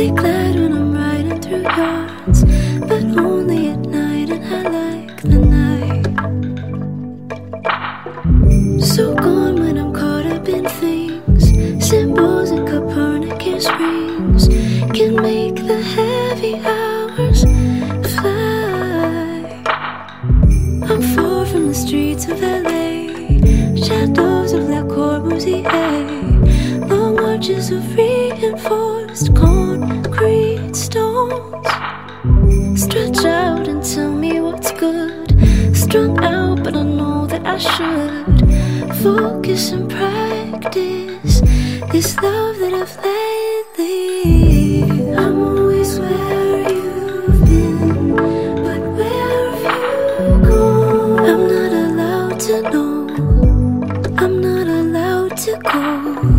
they glide when I'm riding through yards. But only at night, and I like the night. So gone when I'm caught up in things. Symbols and Copernicus rings can make the heavy hours fly. I'm far from the streets of LA, shadows of Le Corbusier, long marches of reinforced concrete stones. Stretch out and tell me what's good. Strung out, but I know that I should focus and practice this love that I've lately. I'm always where you've been, but where have you gone? I'm not allowed to know. I'm not allowed to go.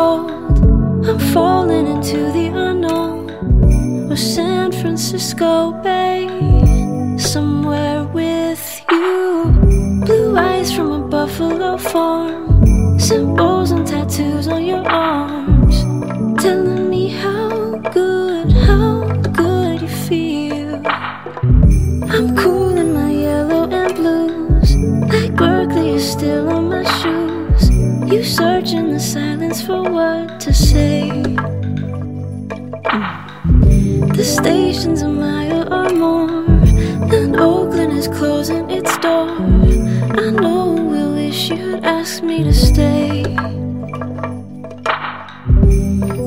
Hold. I'm falling into the unknown. Or San Francisco Bay, somewhere with you. Blue eyes from a buffalo farm. Symbols and tattoos on your arms. Telling me how good, how good you feel. I'm cool in my yellow and blues. Like Berkeley is still on my. You search in the silence for what to say. The station's a mile or more. And Oakland is closing its door. I know we'll wish you'd ask me to stay.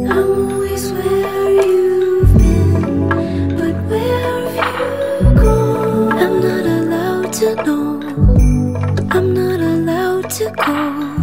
I'm always where you've been, but where have you gone? I'm not allowed to know. I'm not allowed to go.